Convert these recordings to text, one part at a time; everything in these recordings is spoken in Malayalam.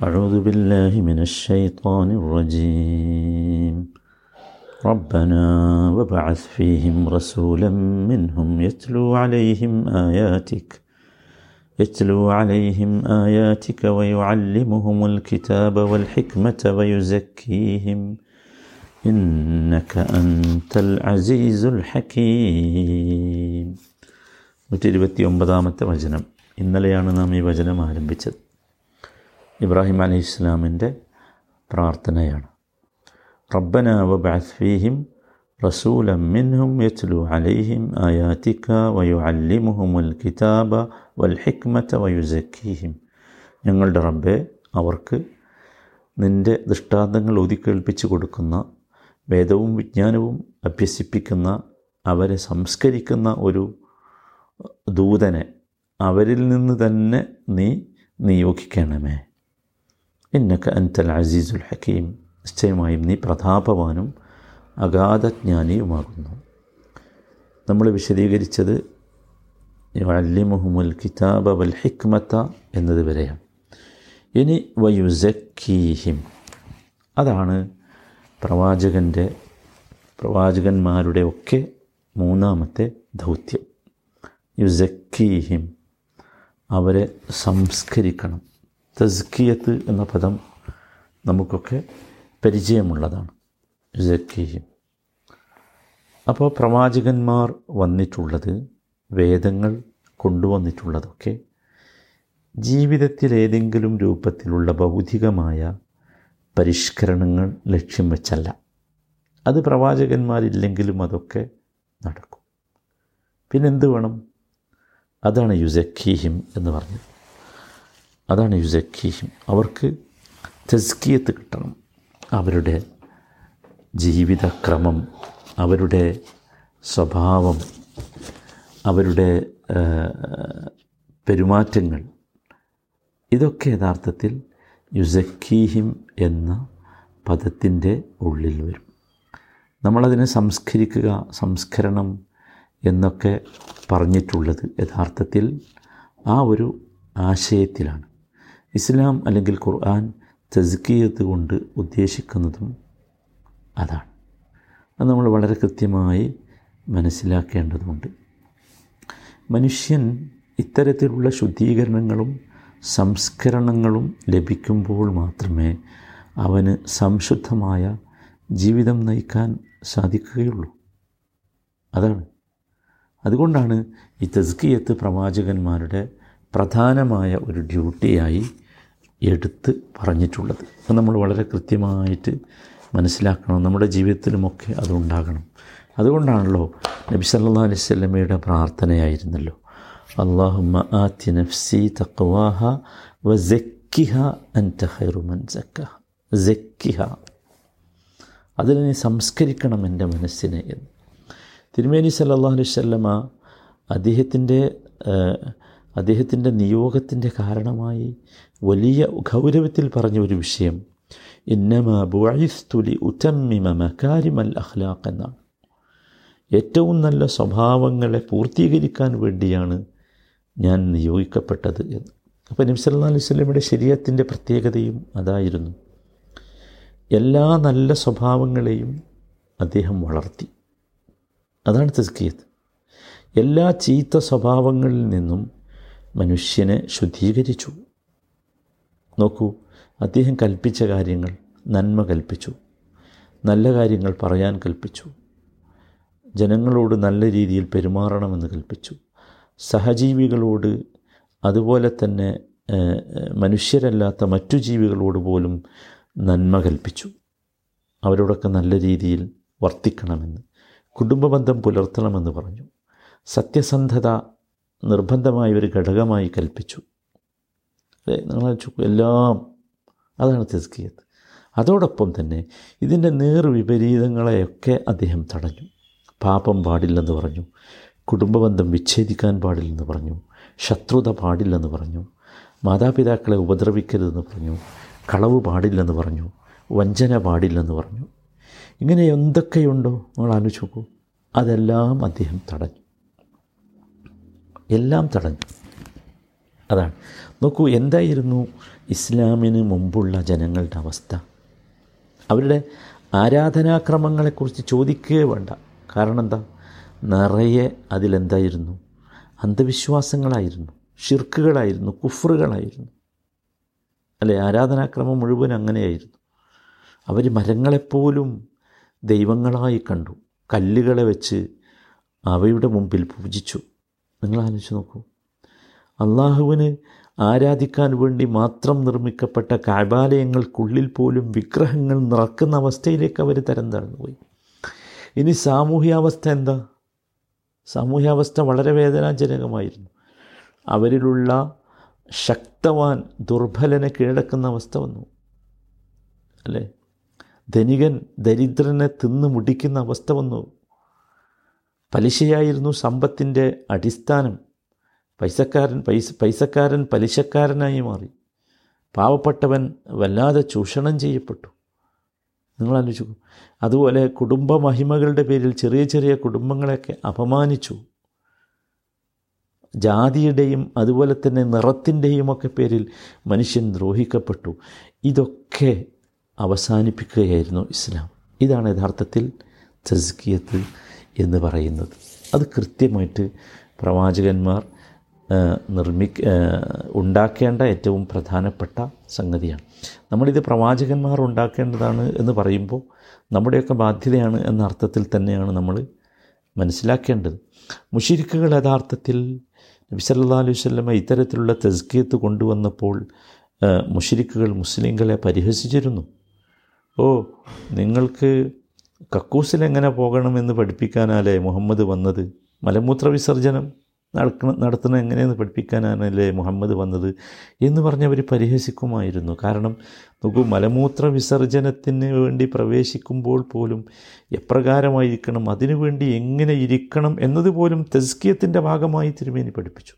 أعوذ بالله من الشيطان الرجيم ربنا وبعث فيهم رسولا منهم يتلو عليهم آياتك يتلو عليهم آياتك ويعلمهم الكتاب والحكمة ويزكيهم إنك أنت العزيز الحكيم നൂറ്റി ഇരുപത്തി ഒമ്പതാമത്തെ വചനം ഇന്നലെയാണ് നാം ഈ വചനം ആരംഭിച്ചത് ഇബ്രാഹിം അലി ഇസ്ലാമിന്റെ പ്രാർത്ഥനയാണ്. റബ്ബന വബഅസ് ഫീഹിം റസൂല മിൻഹും യത്ലു അലൈഹിം ആയാതിക വയുഅല്ലിമുഹുമുൽ കിതാബ വൽ ഹിക്മത വയുസക്കീഹിം. ഞങ്ങളുടെ റബ്ബെ അവർക്ക് നിന്റെ ദൃഷ്ടാന്തങ്ങൾ ഊതിക്കേൾപ്പിച്ചു കൊടുക്കുന്ന വേദവും വിജ്ഞാനവും അഭ്യസിപ്പിക്കുന്ന അവരെ സംസ്കരിക്കുന്ന ഒരു ദൂതനെ അവരിൽ നിന്ന് തന്നെ നീ നിയോഗിക്കണമേ. ഇന്നക്ക അൻതൽ അസീസുൽ ഹക്കീം. നിശ്ചയമായും നീ പ്രതാപവാനും അഗാധജ്ഞാനിയുമാകുന്നു നമ്മൾ വിശദീകരിച്ചത് അല്ലിമുഹുമുൽ കിതാബ വൽ ഹിക്മത്ത എന്നത് വരെയാണ്. ഇനി വയുസക്കീഹിം അതാണ് പ്രവാചകന്റെ പ്രവാചകന്മാരുടെ ഒക്കെ മൂന്നാമത്തെ ദൗത്യം. യുസക്കീഹിം അവരെ സംസ്കരിക്കണം. തസ്കിയത്ത് എന്ന പദം നമുക്കൊക്കെ പരിചയമുള്ളതാണ്. യുസക്കീഹിം അപ്പോൾ പ്രവാചകന്മാർ വന്നിട്ടുള്ളത് വേദങ്ങൾ കൊണ്ടുവന്നിട്ടുള്ളതൊക്കെ ജീവിതത്തിലേതെങ്കിലും രൂപത്തിലുള്ള ഭൗതികമായ പരിഷ്കരണങ്ങൾ ലക്ഷ്യം വെച്ചല്ല. അത് പ്രവാചകന്മാരില്ലെങ്കിലും അതൊക്കെ നടക്കും. പിന്നെന്ത് വേണം? അതാണ് യുസക്കീഹിം എന്ന് പറഞ്ഞത്. അതാണ് യുസക്കീഹിം അവർക്ക് തസ്കിയത്ത് കിട്ടണം. അവരുടെ ജീവിതക്രമം അവരുടെ സ്വഭാവം അവരുടെ പെരുമാറ്റങ്ങൾ ഇതൊക്കെ യഥാർത്ഥത്തിൽ യുസക്കീഹിം എന്ന പദത്തിന്റെ ഉള്ളിൽ വരും. നമ്മളതിനെ സംസ്കരിക്കുക സംസ്കരണം എന്നൊക്കെ പറഞ്ഞിട്ടുള്ളത് യഥാർത്ഥത്തിൽ ആ ഒരു ആശയത്തിലാണ്. ഇസ്ലാം അല്ലെങ്കിൽ ഖുർആൻ തസ്കിയത്ത് കൊണ്ട് ഉദ്ദേശിക്കുന്നതും അതാണ്. അത് നമ്മൾ വളരെ കൃത്യമായി മനസ്സിലാക്കേണ്ടതുണ്ട് മനുഷ്യൻ ഇത്തരത്തിലുള്ള ശുദ്ധീകരണങ്ങളും സംസ്കരണങ്ങളും ലഭിക്കുമ്പോൾ മാത്രമേ അവന് സംശുദ്ധമായ ജീവിതം നയിക്കാൻ സാധിക്കുകയുള്ളൂ. അതാണ്. അതുകൊണ്ടാണ് ഈ തസ്കിയത്ത് പ്രവാചകന്മാരുടെ പ്രധാനമായ ഒരു ഡ്യൂട്ടിയായി എടുത്ത് പറഞ്ഞിട്ടുള്ളത്. അത് നമ്മൾ വളരെ കൃത്യമായിട്ട് മനസ്സിലാക്കണം. നമ്മുടെ ജീവിതത്തിലുമൊക്കെ അതുണ്ടാകണം അതുകൊണ്ടാണല്ലോ നബി സല്ലാ അലൈഹി സ്വലമയുടെ പ്രാർത്ഥനയായിരുന്നല്ലോ. അള്ളാഹുമ്മ ആത്തി നഫ്സി തക്വാഹ വ ജക്കിഹ അൻത ഖൈറുമൻ സക്ക ജക്കിഹ അതിനെ സംസ്കരിക്കണം എന്റെ മനസ്സിനെ എന്ന്. തിരുമേനി സല്ലാ അലൈഹി സ്വല്ലമ അദ്ദേഹത്തിന്റെ അദ്ദേഹത്തിന്റെ നിയോഗത്തിന്റെ കാരണമായി വലിയ ഗൗരവത്തിൽ പറഞ്ഞ ഒരു വിഷയം. ഇന്നമ ബുഐസ്തുലി ഉറ്റമ്മിമ മക്കാരിമൽ അഹ്ലാഖ് എന്നാണ്. ഏറ്റവും നല്ല സ്വഭാവങ്ങളെ പൂർത്തീകരിക്കാൻ വേണ്ടിയാണ് ഞാൻ നിയോഗിക്കപ്പെട്ടത് എന്ന്. അപ്പോൾ നബി സല്ലാ അലൈഹി സ്വലമിയുടെ ശരീരത്തിന്റെ പ്രത്യേകതയും അതായിരുന്നു. എല്ലാ നല്ല സ്വഭാവങ്ങളെയും അദ്ദേഹം വളർത്തി. അതാണ് തസ്കിയത്ത് എല്ലാ ചീത്ത സ്വഭാവങ്ങളിൽ നിന്നും മനുഷ്യനെ ശുദ്ധീകരിച്ചു. നോക്കൂ അദ്ദേഹം കൽപ്പിച്ച കാര്യങ്ങൾ നന്മ കൽപ്പിച്ചു. നല്ല കാര്യങ്ങൾ പറയാൻ കൽപ്പിച്ചു. ജനങ്ങളോട് നല്ല രീതിയിൽ പെരുമാറണമെന്ന് കൽപ്പിച്ചു. സഹജീവികളോട് അതുപോലെ തന്നെ മനുഷ്യരല്ലാത്ത മറ്റു ജീവികളോട് പോലും നന്മ കൽപ്പിച്ചു. അവരോടൊക്കെ നല്ല രീതിയിൽ വർത്തിക്കണമെന്ന് കുടുംബബന്ധം പുലർത്തണമെന്ന് പറഞ്ഞു. സത്യസന്ധത നിർബന്ധമായ ഒരു ഘടകമായി കൽപ്പിച്ചു. അതെ നിങ്ങൾ എല്ലാം അതാണ് തെസ്കിയത്ത്. അതോടൊപ്പം തന്നെ ഇതിന്റെ നേർവിപരീതങ്ങളെയൊക്കെ അദ്ദേഹം തടഞ്ഞു. പാപം പാടില്ലെന്ന് പറഞ്ഞു. കുടുംബബന്ധം വിച്ഛേദിക്കാൻ പാടില്ലെന്ന് പറഞ്ഞു. ശത്രുത പാടില്ലെന്ന് പറഞ്ഞു. മാതാപിതാക്കളെ ഉപദ്രവിക്കരുതെന്ന് പറഞ്ഞു. കളവ് പാടില്ലെന്ന് പറഞ്ഞു. വഞ്ചന പാടില്ലെന്ന് പറഞ്ഞു. ഇങ്ങനെ എന്തൊക്കെയുണ്ടോ? നിങ്ങൾ ആലോചിച്ച് അതെല്ലാം അദ്ദേഹം തടഞ്ഞു. എല്ലാം തടഞ്ഞു. അതാണ്. നോക്കൂ എന്തായിരുന്നു ഇസ്ലാമിന് മുമ്പുള്ള ജനങ്ങളുടെ അവസ്ഥ? അവരുടെ ആരാധനാക്രമങ്ങളെക്കുറിച്ച് ചോദിക്കുകയേ വേണ്ട. കാരണം എന്താ? നിറയെ അതിലെന്തായിരുന്നു? അന്ധവിശ്വാസങ്ങളായിരുന്നു. ഷിർക്കുകളായിരുന്നു കുഫറുകളായിരുന്നു അല്ലെ? ആരാധനാക്രമം മുഴുവൻ അങ്ങനെയായിരുന്നു. അവർ മരങ്ങളെപ്പോലും ദൈവങ്ങളായി കണ്ടു. കല്ലുകളെ വെച്ച് അവയുടെ മുമ്പിൽ പൂജിച്ചു. നിങ്ങൾ ആലോചിച്ച് നോക്കൂ. അള്ളാഹുവിന് ആരാധിക്കാൻ വേണ്ടി മാത്രം നിർമ്മിക്കപ്പെട്ട കാബാലയങ്ങൾക്കുള്ളിൽ പോലും വിഗ്രഹങ്ങൾ നിറക്കുന്ന അവസ്ഥയിലേക്ക് അവർ തരം താഴ്ന്നുപോയി ഇനി സാമൂഹ്യാവസ്ഥ എന്താ? സാമൂഹ്യാവസ്ഥ വളരെ വേദനാജനകമായിരുന്നു. അവരിലുള്ള ശക്തവാൻ ദുർബലനെ കീഴടക്കുന്ന അവസ്ഥ വന്നു. അല്ലേ? ധനികൻ ദരിദ്രനെ തിന്ന് മുടിക്കുന്ന അവസ്ഥ വന്നു. പലിശയായിരുന്നു സമ്പത്തിന്റെ അടിസ്ഥാനം. പൈസക്കാരൻ പൈസ പൈസക്കാരൻ പലിശക്കാരനായി മാറി. പാവപ്പെട്ടവൻ വല്ലാതെ ചൂഷണം ചെയ്യപ്പെട്ടു. നിങ്ങൾ ആലോചിക്കും അതുപോലെ കുടുംബ മഹിമകളുടെ പേരിൽ ചെറിയ ചെറിയ കുടുംബങ്ങളെയൊക്കെ അപമാനിച്ചു. ജാതിയുടെയും അതുപോലെ തന്നെ നിറത്തിന്റെയും ഒക്കെ പേരിൽ മനുഷ്യൻ ദ്രോഹിക്കപ്പെട്ടു. ഇതൊക്കെ അവസാനിപ്പിക്കുകയായിരുന്നു ഇസ്ലാം. ഇതാണ് യഥാർത്ഥത്തിൽ തസ്കിയത്ത് എന്ന് പറയുന്നത്. അത് കൃത്യമായിട്ട് പ്രവാചകന്മാർ നിർമ്മി ഉണ്ടാക്കേണ്ട ഏറ്റവും പ്രധാനപ്പെട്ട സംഗതിയാണ്. നമ്മളിത് പ്രവാചകന്മാർ ഉണ്ടാക്കേണ്ടതാണ് എന്ന് പറയുമ്പോൾ നമ്മുടെയൊക്കെ ബാധ്യതയാണ് എന്ന അർത്ഥത്തിൽ തന്നെയാണ് നമ്മൾ മനസ്സിലാക്കേണ്ടത്. മുഷിരിക്കുകൾ യഥാർത്ഥത്തിൽ നബി സല്ലാ അലൈഹി സ്വല്ലമ്മ ഇത്തരത്തിലുള്ള തെസ്കീത്ത് കൊണ്ടുവന്നപ്പോൾ മുഷിരിക്കുകൾ മുസ്ലിങ്ങളെ പരിഹസിച്ചിരുന്നു. ഓ നിങ്ങൾക്ക് കക്കൂസിലെങ്ങനെ പോകണമെന്ന് പഠിപ്പിക്കാനല്ലേ മുഹമ്മദ് വന്നത്? മലമൂത്ര വിസർജനം നടക്കണ നടത്തണം എങ്ങനെയെന്ന് പഠിപ്പിക്കാനാണല്ലേ മുഹമ്മദ് വന്നത്? എന്ന് പറഞ്ഞവർ പരിഹസിക്കുമായിരുന്നു. കാരണം നോക്കൂ മലമൂത്ര വിസർജനത്തിന് വേണ്ടി പ്രവേശിക്കുമ്പോൾ പോലും എപ്രകാരമായിരിക്കണം അതിനുവേണ്ടി എങ്ങനെ ഇരിക്കണം എന്നതുപോലും തെസ്കിയത്തിന്റെ ഭാഗമായി തിരുമേനി പഠിപ്പിച്ചു.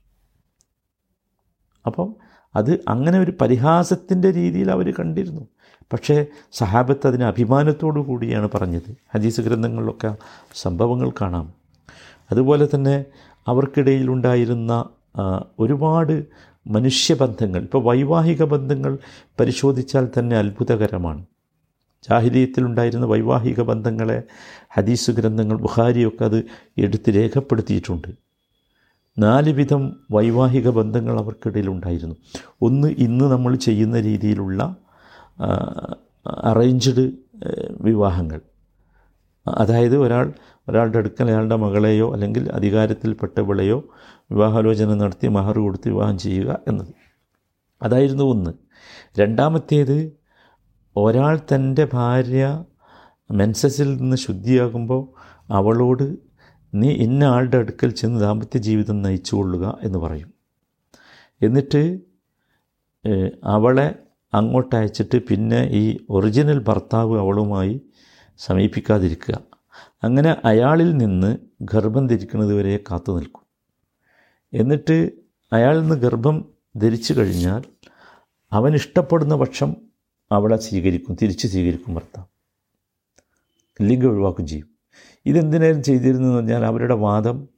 അപ്പം അത് അങ്ങനെ ഒരു പരിഹാസത്തിന്റെ രീതിയിൽ അവർ കണ്ടിരുന്നു. പക്ഷേ സഹാബത്ത് അതിന് അഭിമാനത്തോടു കൂടിയാണ് പറഞ്ഞത്. ഹദീസ് ഗ്രന്ഥങ്ങളിലൊക്കെ സംഭവങ്ങൾ കാണാം. അതുപോലെ തന്നെ അവർക്കിടയിലുണ്ടായിരുന്ന ഒരുപാട് മനുഷ്യബന്ധങ്ങൾ. ഇപ്പോൾ വൈവാഹിക ബന്ധങ്ങൾ പരിശോധിച്ചാൽ തന്നെ അത്ഭുതകരമാണ്. ജാഹിലീയത്തിലുണ്ടായിരുന്ന വൈവാഹിക ബന്ധങ്ങളെ ഹദീസ് ഗ്രന്ഥങ്ങൾ ബുഹാരിയൊക്കെ അത് എടുത്ത് രേഖപ്പെടുത്തിയിട്ടുണ്ട്. നാല് വിധം വൈവാഹിക ബന്ധങ്ങൾ അവർക്കിടയിലുണ്ടായിരുന്നു ഒന്ന് ഇന്ന് നമ്മൾ ചെയ്യുന്ന രീതിയിലുള്ള അറേഞ്ച്ഡ് വിവാഹങ്ങൾ. അതായത് ഒരാൾ ഒരാളുടെ അടുക്കൽ അയാളുടെ മകളെയോ അല്ലെങ്കിൽ അധികാരത്തിൽപ്പെട്ടവളെയോ വിവാഹാലോചന നടത്തി മഹർ കൊടുത്ത് വിവാഹം ചെയ്യുക എന്നത്. അതായിരുന്നു ഒന്ന്. രണ്ടാമത്തേത് ഒരാൾ തന്റെ ഭാര്യ മെൻസസിൽ നിന്ന് ശുദ്ധിയാകുമ്പോൾ അവളോട് നീ ഇന്ന ആളുടെ അടുക്കൽ ചെന്ന് ദാമ്പത്യ ജീവിതം നയിച്ചു കൊള്ളുക എന്ന് പറയും. എന്നിട്ട് അവളെ അങ്ങോട്ട് അയച്ചിട്ട് പിന്നെ ഈ ഒറിജിനൽ ഭർത്താവ് അവളുമായി സമീപിക്കാതിരിക്കുക. അങ്ങനെ അയാളിൽ നിന്ന് ഗർഭം ധരിക്കുന്നത് വരെ കാത്തു നിൽക്കും. എന്നിട്ട് അയാളിൽ നിന്ന് ഗർഭം ധരിച്ചു കഴിഞ്ഞാൽ അവൻ ഇഷ്ടപ്പെടുന്ന പക്ഷം അവളെ സ്വീകരിക്കും തിരിച്ച് സ്വീകരിക്കും ഭർത്താവ്. ഇല്ലെങ്കിൽ ഒഴിവാക്കും ചെയ്യും. ഇതെന്തിനാലും ചെയ്തിരുന്നതെന്ന് പറഞ്ഞാൽ അവരുടെ വാദം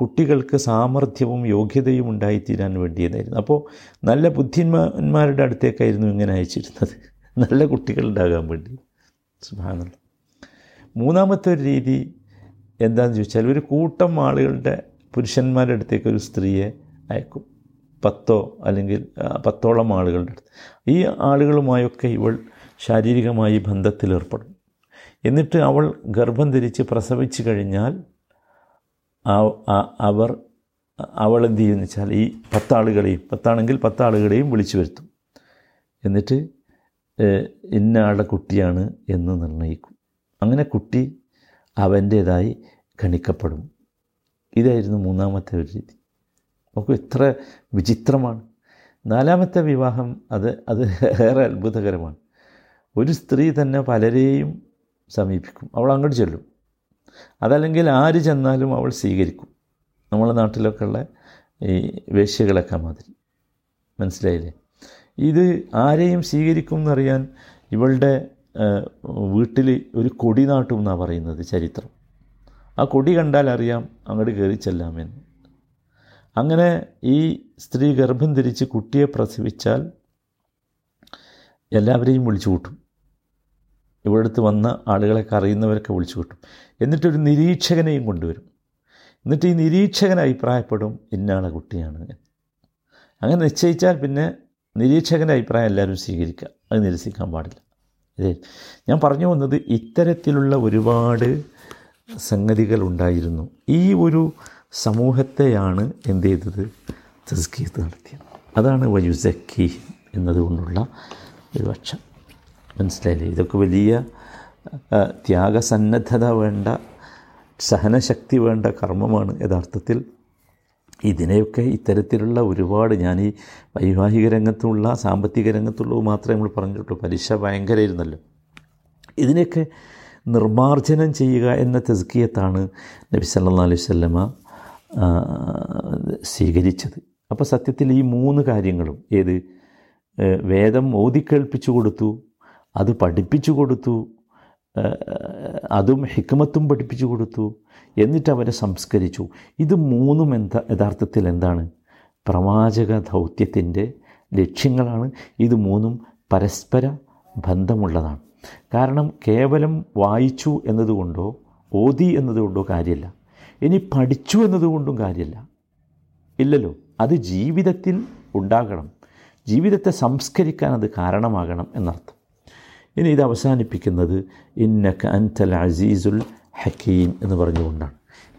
കുട്ടികൾക്ക് സാമർഥ്യവും യോഗ്യതയും ഉണ്ടായിത്തീരാൻ വേണ്ടിയതായിരുന്നു അപ്പോൾ നല്ല ബുദ്ധിന്മാന്മാരുടെ അടുത്തേക്കായിരുന്നു ഇങ്ങനെ അയച്ചിരുന്നത്. നല്ല കുട്ടികളുണ്ടാകാൻ വേണ്ടി. സുഭാനുള്ള മൂന്നാമത്തെ ഒരു രീതി എന്താണെന്ന് ചോദിച്ചാൽ ഒരു കൂട്ടം ആളുകളുടെ പുരുഷന്മാരുടെ അടുത്തേക്ക് ഒരു സ്ത്രീയെ അയക്കും. പത്തോ അല്ലെങ്കിൽ പത്തോളം ആളുകളുടെ അടുത്ത്. ഈ ആളുകളുമായൊക്കെ ഇവൾ ശാരീരികമായി ബന്ധത്തിലേർപ്പെടും. എന്നിട്ട് അവൾ ഗർഭം ധരിച്ച് പ്രസവിച്ചു കഴിഞ്ഞാൽ അവർ അവൾ എന്ത് ചെയ്യുമെന്ന് വെച്ചാൽ ഈ പത്താളുകളെയും പത്താണെങ്കിൽ പത്താളുകളെയും വിളിച്ചു വരുത്തും. എന്നിട്ട് ഇന്ന ആളുടെ കുട്ടിയാണ് എന്ന് നിർണയിക്കും അങ്ങനെ കുട്ടി അവന്റേതായി ഗണിക്കപ്പെടും ഇതായിരുന്നു മൂന്നാമത്തെ ഒരു രീതി. നമുക്ക് എത്ര വിചിത്രമാണ്. നാലാമത്തെ വിവാഹം അത് അത് ഏറെ അത്ഭുതകരമാണ്. ഒരു സ്ത്രീ തന്നെ പലരെയും സമീപിക്കും. അവൾ അങ്ങോട്ട് ചെല്ലും. അതല്ലെങ്കിൽ ആര് ചെന്നാലും അവൾ സ്വീകരിക്കും. നമ്മളെ നാട്ടിലൊക്കെ ഉള്ള ഈ വേശ്യകളൊക്കെ മാതിരി. മനസ്സിലായില്ലേ? ഇത് ആരെയും സ്വീകരിക്കും എന്നറിയാൻ ഇവളുടെ വീട്ടിൽ ഒരു കൊടി നാട്ടും എന്നാണ് പറയുന്നത് ചരിത്രം. ആ കൊടി കണ്ടാൽ അറിയാം അങ്ങോട്ട് കയറി ചെല്ലാമെന്ന് അങ്ങനെ ഈ സ്ത്രീ ഗർഭം ധരിച്ച് കുട്ടിയെ പ്രസവിച്ചാൽ എല്ലാവരെയും വിളിച്ചു കൂട്ടും ഇവിടുത്തെ വന്ന ആളുകളൊക്കെ അറിയുന്നവരൊക്കെ വിളിച്ചു കൂട്ടും എന്നിട്ടൊരു നിരീക്ഷകനെയും കൊണ്ടുവരും. എന്നിട്ട് ഈ നിരീക്ഷകൻ അഭിപ്രായപ്പെടും ഇന്നാളെ കുട്ടിയാണ്. അങ്ങനെ നിശ്ചയിച്ചാൽ പിന്നെ നിരീക്ഷകന്റെ അഭിപ്രായം എല്ലാവരും സ്വീകരിക്കുക. അത് നിരസിക്കാൻ പാടില്ല. ഇതേ ഞാൻ പറഞ്ഞു വന്നത് ഇത്തരത്തിലുള്ള ഒരുപാട് സംഗതികൾ ഉണ്ടായിരുന്നു. ഈ ഒരു സമൂഹത്തെയാണ് എന്ത് ചെയ്തത്? തസ്കീത്ത് നടത്തിയത്. അതാണ് വയുസക്കി എന്നതുകൊണ്ടുള്ള ഒരു പക്ഷം മനസ്സിലായില്ലേ? ഇതൊക്കെ വലിയ ത്യാഗസന്നദ്ധത വേണ്ട സഹനശക്തി വേണ്ട കർമ്മമാണ് യഥാർത്ഥത്തിൽ. ഇതിനെയൊക്കെ ഇത്തരത്തിലുള്ള ഒരുപാട് ഞാൻ ഈ വൈവാഹിക രംഗത്തുള്ള സാമ്പത്തിക രംഗത്തുള്ളൂ മാത്രമേ നമ്മൾ പറഞ്ഞിട്ടുള്ളൂ. പലിശ ഇരുന്നല്ലോ ഇതിനെയൊക്കെ നിർമാർജനം ചെയ്യുക എന്ന തെസ്കിയത്താണ് നബി സല്ലാ അലൈഹി സ്വല്ലമ സ്വീകരിച്ചത്. അപ്പോൾ സത്യത്തിൽ ഈ മൂന്ന് കാര്യങ്ങളും ഏത്? വേദം ഓതിക്കേൾപ്പിച്ചു കൊടുത്തു അത് പഠിപ്പിച്ചു കൊടുത്തു അതും ഹിക്മത്തും പഠിപ്പിച്ചു കൊടുത്തു. എന്നിട്ട് അവരെ സംസ്കരിച്ചു. ഇത് മൂന്നും എന്താ യഥാർത്ഥത്തിൽ എന്താണ്? പ്രവാചക ദൗത്യത്തിന്റെ ലക്ഷ്യങ്ങളാണ്. ഇത് മൂന്നും പരസ്പര ബന്ധമുള്ളതാണ്. കാരണം കേവലം വായിച്ചു എന്നതുകൊണ്ടോ ഓതി എന്നതുകൊണ്ടോ കാര്യമില്ല. ഇനി പഠിച്ചു എന്നതുകൊണ്ടും കാര്യമില്ല. ഇല്ലല്ലോ. അത് ജീവിതത്തിൽ ഉണ്ടാകണം. ജീവിതത്തെ സംസ്കരിക്കാൻ അത് കാരണമാകണം എന്നർത്ഥം. ഇനി ഇത് അവസാനിപ്പിക്കുന്നത് ഇന്നക അൻതൽ അസീസുൽ ഹക്കീം എന്ന് പറഞ്ഞുകൊണ്ടാണ്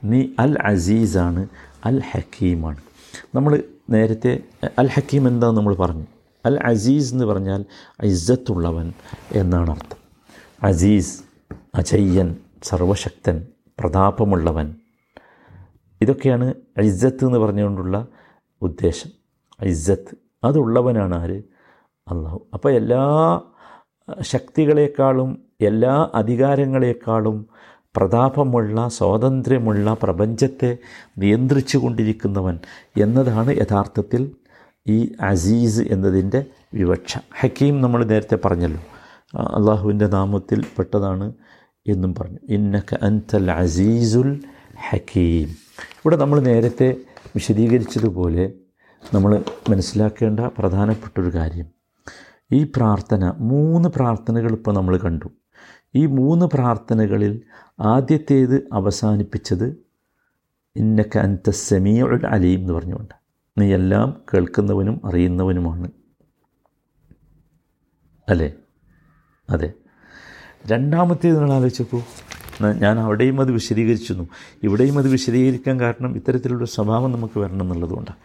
നീ അൽ അസീസാണ് അൽ ഹക്കീമാണ്. നമ്മൾ നേരത്തെ അൽ ഹക്കീം എന്താണെന്ന് നമ്മൾ പറഞ്ഞു? അൽ അസീസ് എന്ന് പറഞ്ഞാൽ ഇസ്സത്തുള്ളവൻ എന്നാണ് അർത്ഥം. അസീസ് അജയ്യൻ സർവശക്തൻ പ്രതാപമുള്ളവൻ. ഇതൊക്കെയാണ് ഇസ്സത്ത് എന്ന് പറഞ്ഞുകൊണ്ടുള്ള ഉദ്ദേശം. ഇസ്സത്ത് അതുള്ളവനാണ് ആര്? അള്ളാഹു. അപ്പോൾ എല്ലാ ശക്തികളെക്കാളും എല്ലാ അധികാരങ്ങളെക്കാളും പ്രതാപമുള്ള സ്വാതന്ത്ര്യമുള്ള പ്രപഞ്ചത്തെ നിയന്ത്രിച്ചു കൊണ്ടിരിക്കുന്നവൻ എന്നതാണ് യഥാർത്ഥത്തിൽ ഈ അസീസ് എന്നതിന്റെ വിവക്ഷ. ഹക്കീം നമ്മൾ നേരത്തെ പറഞ്ഞല്ലോ അള്ളാഹുവിന്റെ നാമത്തിൽ പെട്ടതാണ് എന്നും പറഞ്ഞു. ഇന്നക അൻതൽ അസീസുൽ ഹക്കീം. ഇവിടെ നമ്മൾ നേരത്തെ വിശദീകരിച്ചതുപോലെ നമ്മൾ മനസ്സിലാക്കേണ്ട പ്രധാനപ്പെട്ടൊരു കാര്യം ഈ പ്രാർത്ഥന മൂന്ന് പ്രാർത്ഥനകൾ ഇപ്പോൾ നമ്മൾ കണ്ടു. ഈ മൂന്ന് പ്രാർത്ഥനകളിൽ ആദ്യത്തേത് അവസാനിപ്പിച്ചത് ഇന്നക്ക അൻത സെമിയ അലീം എന്ന് പറഞ്ഞുകൊണ്ട്. നീ എല്ലാം കേൾക്കുന്നവനും അറിയുന്നവനുമാണ്. അല്ലേ? അതെ. രണ്ടാമത്തേത് നിങ്ങൾ ആലോചിച്ചപ്പോൾ ഞാൻ അവിടെയും അത് വിശദീകരിച്ചിരുന്നു. ഇവിടെയും അത് വിശദീകരിക്കാൻ കാരണം ഇത്തരത്തിലുള്ള സ്വഭാവം നമുക്ക് വരണം എന്നുള്ളതുകൊണ്ടാണ്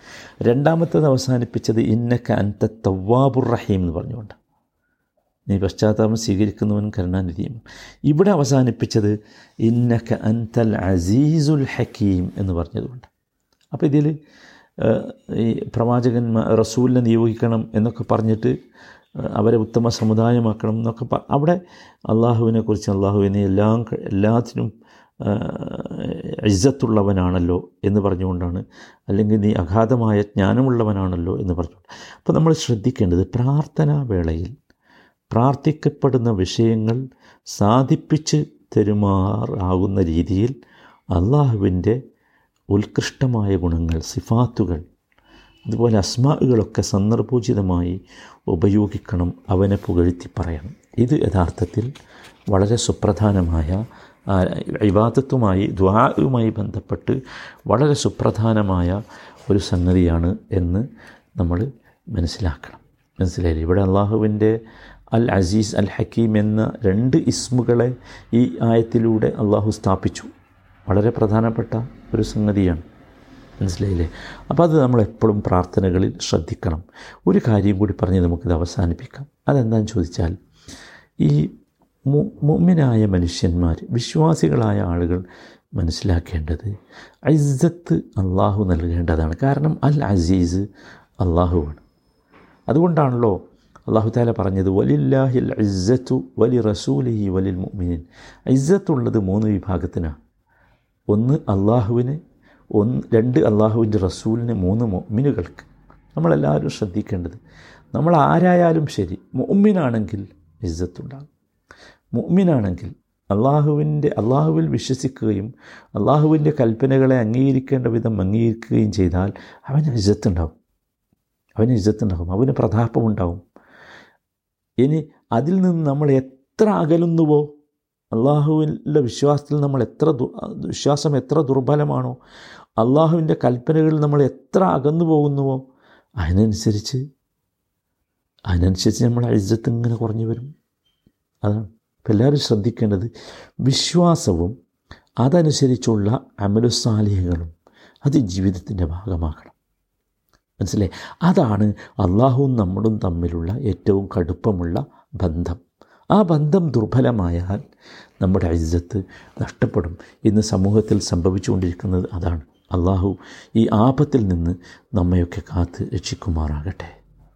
രണ്ടാമത്തത് അവസാനിപ്പിച്ചത് ഇന്നക്ക അൻത തവ്വാബുർ റഹീം എന്ന് പറഞ്ഞുകൊണ്ട്. നീ പശ്ചാത്താപം സ്വീകരിക്കുന്നവൻ കരുണാനിധിയും. ഇവിടെ അവസാനിപ്പിച്ചത് ഇന്നക്ക അൻതൽ അസീസുൽ ഹക്കീം എന്ന് പറഞ്ഞതുകൊണ്ട്. അപ്പോൾ ഇതിൽ ഈ പ്രവാചകന്മാർ റസൂലിനെ നിയോഗിക്കണം എന്നൊക്കെ പറഞ്ഞിട്ട് അവരെ ഉത്തമ സമുദായമാക്കണം എന്നൊക്കെ അവിടെ അള്ളാഹുവിനെക്കുറിച്ച് അള്ളാഹുവിനെ എല്ലാം എല്ലാത്തിനും ഇജ്ജത്തുള്ളവനാണല്ലോ എന്ന് പറഞ്ഞുകൊണ്ടാണ്. അല്ലെങ്കിൽ നീ അഗാധമായ ജ്ഞാനമുള്ളവനാണല്ലോ എന്ന് പറഞ്ഞുകൊണ്ട്. അപ്പോൾ നമ്മൾ ശ്രദ്ധിക്കേണ്ടത് പ്രാർത്ഥനാ വേളയിൽ പ്രാർത്ഥിക്കപ്പെടുന്ന വിഷയങ്ങൾ സാധിപ്പിച്ച് തെരുമാറാകുന്ന രീതിയിൽ അള്ളാഹുവിന്റെ ഉത്കൃഷ്ടമായ ഗുണങ്ങൾ സിഫാത്തുകൾ അതുപോലെ അസ്മാകളൊക്കെ സന്ദർഭോചിതമായി ഉപയോഗിക്കണം അവനെ പുകഴ്ത്തി പറയണം ഇത് യഥാർത്ഥത്തിൽ വളരെ സുപ്രധാനമായ വിവാദത്തുമായി ദ്വാവുമായി ബന്ധപ്പെട്ട് വളരെ സുപ്രധാനമായ ഒരു സംഗതിയാണ് എന്ന് നമ്മൾ മനസ്സിലാക്കണം. മനസ്സിലായില്ലേ? ഇവിടെ അള്ളാഹുവിന്റെ അൽ അസീസ് അൽ ഹക്കീം എന്ന രണ്ട് ഇസ്മുകളെ ഈ ആയത്തിലൂടെ അള്ളാഹു സ്ഥാപിച്ചു. വളരെ പ്രധാനപ്പെട്ട ഒരു സംഗതിയാണ്. മനസ്സിലായില്ലേ? അപ്പോൾ അത് നമ്മൾ എപ്പോഴും പ്രാർത്ഥനകളിൽ ശ്രദ്ധിക്കണം. ഒരു കാര്യം കൂടി പറഞ്ഞ് നമുക്കിത് അവസാനിപ്പിക്കാം. അതെന്താണെന്ന് ചോദിച്ചാൽ ഈ മുമ്മിനായ മനുഷ്യന്മാർ വിശ്വാസികളായ ആളുകൾ മനസ്സിലാക്കേണ്ടത് ഇസ്സത്ത് അള്ളാഹു നൽകേണ്ടതാണ്. കാരണം അൽ അസീസ് അള്ളാഹുവാണ് അതുകൊണ്ടാണല്ലോ അള്ളാഹു താല പറഞ്ഞത് വലില്ലാഹിൽ ഇസ്സത്തു വലി റസൂലിഹി വലിൽ മുഅ്മിനീൻ. ഇസ്സത്തുള്ളത് മൂന്ന് വിഭാഗത്തിനാണ് ഒന്ന് അള്ളാഹുവിന് ഒന്ന് രണ്ട് അള്ളാഹുവിന്റെ റസൂലിന് മൂന്ന് മൊമ്മിനുകൾക്ക് നമ്മളെല്ലാവരും ശ്രദ്ധിക്കേണ്ടത് നമ്മൾ ആരായാലും ശരി മൊമ്മിനാണെങ്കിൽ ഇജ്ജത്തുണ്ടാകും മുഅ്മിനാണെങ്കിൽ അള്ളാഹുവിന്റെ അള്ളാഹുവിൽ വിശ്വസിക്കുകയും അള്ളാഹുവിന്റെ കൽപ്പനകളെ അംഗീകരിക്കേണ്ട വിധം അംഗീകരിക്കുകയും ചെയ്താൽ അവന് ഇജ്ജത്തുണ്ടാവും അവന് ഇജ്ജത്തുണ്ടാകും അവന് പ്രതാപമുണ്ടാവും ഇനി അതിൽ നിന്ന് നമ്മൾ എത്ര അകലുന്നുവോ അള്ളാഹുവിന്റെ വിശ്വാസത്തിൽ നമ്മൾ എത്ര വിശ്വാസം എത്ര ദുർബലമാണോ അള്ളാഹുവിന്റെ കൽപ്പനകളിൽ നമ്മൾ എത്ര അകന്നു പോകുന്നുവോ അതിനനുസരിച്ച് അതിനനുസരിച്ച് നമ്മൾ അഴിജത്ത് ഇങ്ങനെ കുറഞ്ഞു വരും. അതാണ് അപ്പം എല്ലാവരും ശ്രദ്ധിക്കേണ്ടത്. വിശ്വാസവും അതനുസരിച്ചുള്ള അമലുസാലിഹകളും അത് ജീവിതത്തിന്റെ ഭാഗമാക്കണം മനസ്സിലായി? അതാണ് അള്ളാഹുവും നമ്മളും തമ്മിലുള്ള ഏറ്റവും കടുപ്പമുള്ള ബന്ധം. ആ ബന്ധം ദുർബലമായാൽ നമ്മുടെ ഇജ്ജത്ത് നഷ്ടപ്പെടും ഇന്ന് സമൂഹത്തിൽ സംഭവിച്ചുകൊണ്ടിരിക്കുന്നത് അതാണ്. അള്ളാഹു ഈ ആപത്തിൽ നിന്ന് നമ്മയൊക്കെ കാത്ത് രക്ഷിക്കുമാറാകട്ടെ.